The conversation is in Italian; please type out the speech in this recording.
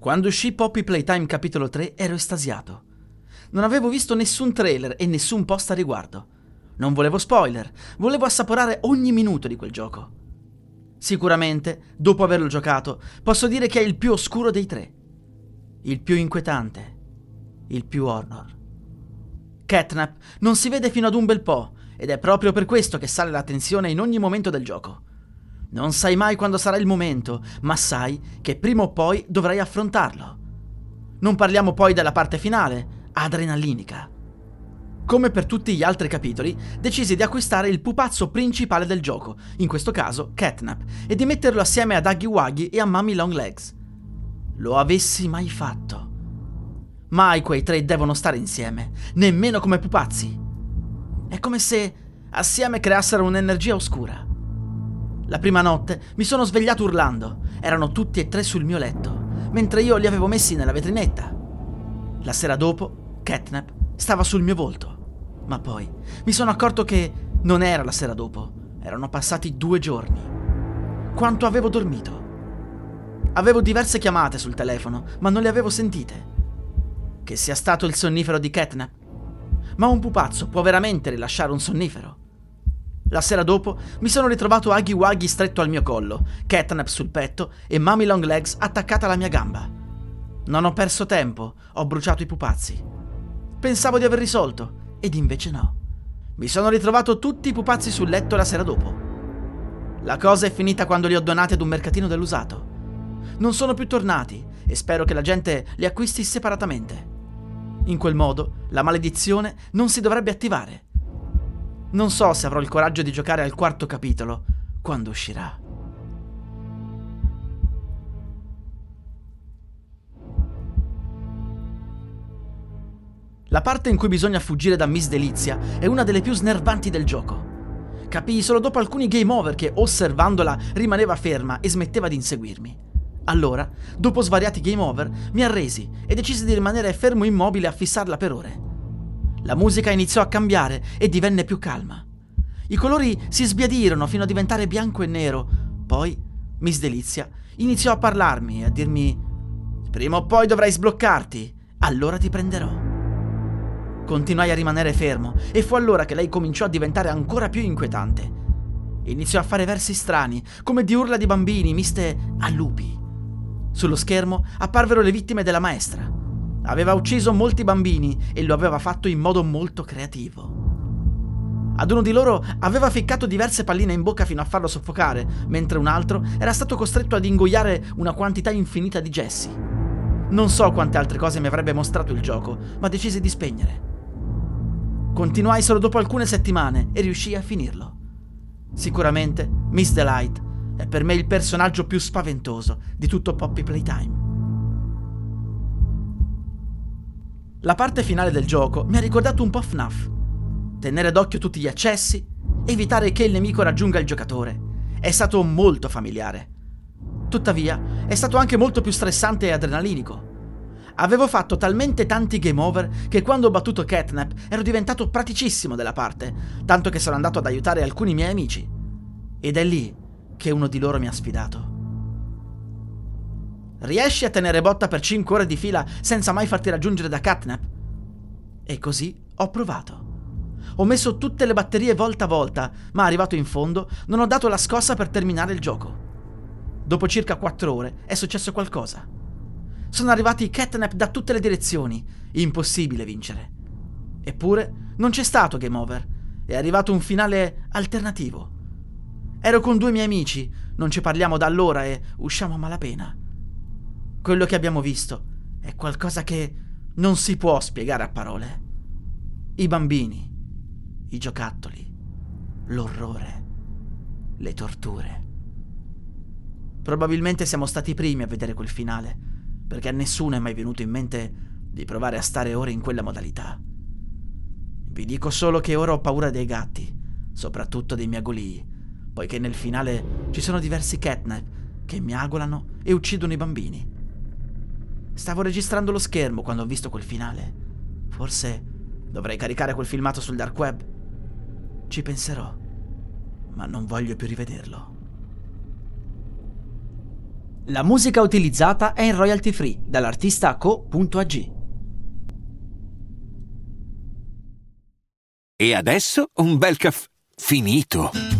Quando uscì Poppy Playtime capitolo 3 ero estasiato. Non avevo visto nessun trailer e nessun post a riguardo. Non volevo spoiler, volevo assaporare ogni minuto di quel gioco. Sicuramente, dopo averlo giocato, posso dire che è il più oscuro dei tre. Il più inquietante. Il più horror. Catnap non si vede fino ad un bel po', ed è proprio per questo che sale la tensione in ogni momento del gioco. Non sai mai quando sarà il momento, ma sai che prima o poi dovrai affrontarlo. Non parliamo poi della parte finale, adrenalinica. Come per tutti gli altri capitoli, decisi di acquistare il pupazzo principale del gioco, in questo caso Catnap, e di metterlo assieme ad Huggy Wuggy e a Mummy Long Legs. Lo avessi mai fatto. Mai quei tre devono stare insieme, nemmeno come pupazzi. È come se assieme creassero un'energia oscura. La prima notte mi sono svegliato urlando. Erano tutti e tre sul mio letto, mentre io li avevo messi nella vetrinetta. La sera dopo, Catnap stava sul mio volto. Ma poi mi sono accorto che non era la sera dopo. Erano passati due giorni. Quanto avevo dormito? Avevo diverse chiamate sul telefono, ma non le avevo sentite. Che sia stato il sonnifero di Catnap? Ma un pupazzo può veramente rilasciare un sonnifero? La sera dopo mi sono ritrovato Aghi Waghi stretto al mio collo, Catnap sul petto e Mummy Long Legs attaccata alla mia gamba. Non ho perso tempo, ho bruciato i pupazzi. Pensavo di aver risolto, ed invece no. Mi sono ritrovato tutti i pupazzi sul letto la sera dopo. La cosa è finita quando li ho donati ad un mercatino dell'usato. Non sono più tornati e spero che la gente li acquisti separatamente. In quel modo la maledizione non si dovrebbe attivare. Non so se avrò il coraggio di giocare al quarto capitolo quando uscirà. La parte in cui bisogna fuggire da Miss Delizia è una delle più snervanti del gioco. Capii solo dopo alcuni game over che, osservandola, rimaneva ferma e smetteva di inseguirmi. Allora, dopo svariati game over, mi arresi e decisi di rimanere fermo immobile a fissarla per ore. La musica iniziò a cambiare e divenne più calma. I colori si sbiadirono fino a diventare bianco e nero. Poi Miss Delizia iniziò a parlarmi e a dirmi: Prima o poi dovrai sbloccarti, allora ti prenderò. Continuai a rimanere fermo e fu allora che lei cominciò a diventare ancora più inquietante. Iniziò a fare versi strani, come di urla di bambini miste a lupi. Sullo schermo apparvero le vittime della maestra. Aveva ucciso molti bambini e lo aveva fatto in modo molto creativo. Ad uno di loro aveva ficcato diverse palline in bocca fino a farlo soffocare, mentre un altro era stato costretto ad ingoiare una quantità infinita di gessi. Non so quante altre cose mi avrebbe mostrato il gioco, ma decisi di spegnere. Continuai solo dopo alcune settimane e riuscii a finirlo. Sicuramente Miss Delight è per me il personaggio più spaventoso di tutto Poppy Playtime. La parte finale del gioco mi ha ricordato un po' FNAF. Tenere d'occhio tutti gli accessi, evitare che il nemico raggiunga il giocatore. È stato molto familiare. Tuttavia, è stato anche molto più stressante e adrenalinico. Avevo fatto talmente tanti game over che quando ho battuto Catnap ero diventato praticissimo della parte, tanto che sono andato ad aiutare alcuni miei amici. Ed è lì che uno di loro mi ha sfidato. Riesci a tenere botta per 5 ore di fila senza mai farti raggiungere da Catnap? E così ho provato. Ho messo tutte le batterie volta a volta, ma arrivato in fondo non ho dato la scossa per terminare il gioco. Dopo circa 4 ore è successo qualcosa. Sono arrivati Catnap da tutte le direzioni. Impossibile vincere. Eppure non c'è stato game over. È arrivato un finale alternativo. Ero con due miei amici, non ci parliamo da allora e usciamo a malapena. Quello che abbiamo visto è qualcosa che non si può spiegare a parole. I bambini, i giocattoli, l'orrore, le torture. Probabilmente siamo stati i primi a vedere quel finale, perché a nessuno è mai venuto in mente di provare a stare ore in quella modalità. Vi dico solo che ora ho paura dei gatti, soprattutto dei miagolii, poiché nel finale ci sono diversi catnap che miagolano e uccidono i bambini. Stavo registrando lo schermo quando ho visto quel finale. Forse dovrei caricare quel filmato sul dark web. Ci penserò, ma non voglio più rivederlo. La musica utilizzata è in royalty free dall'artista co.ag. E adesso un bel caffè finito.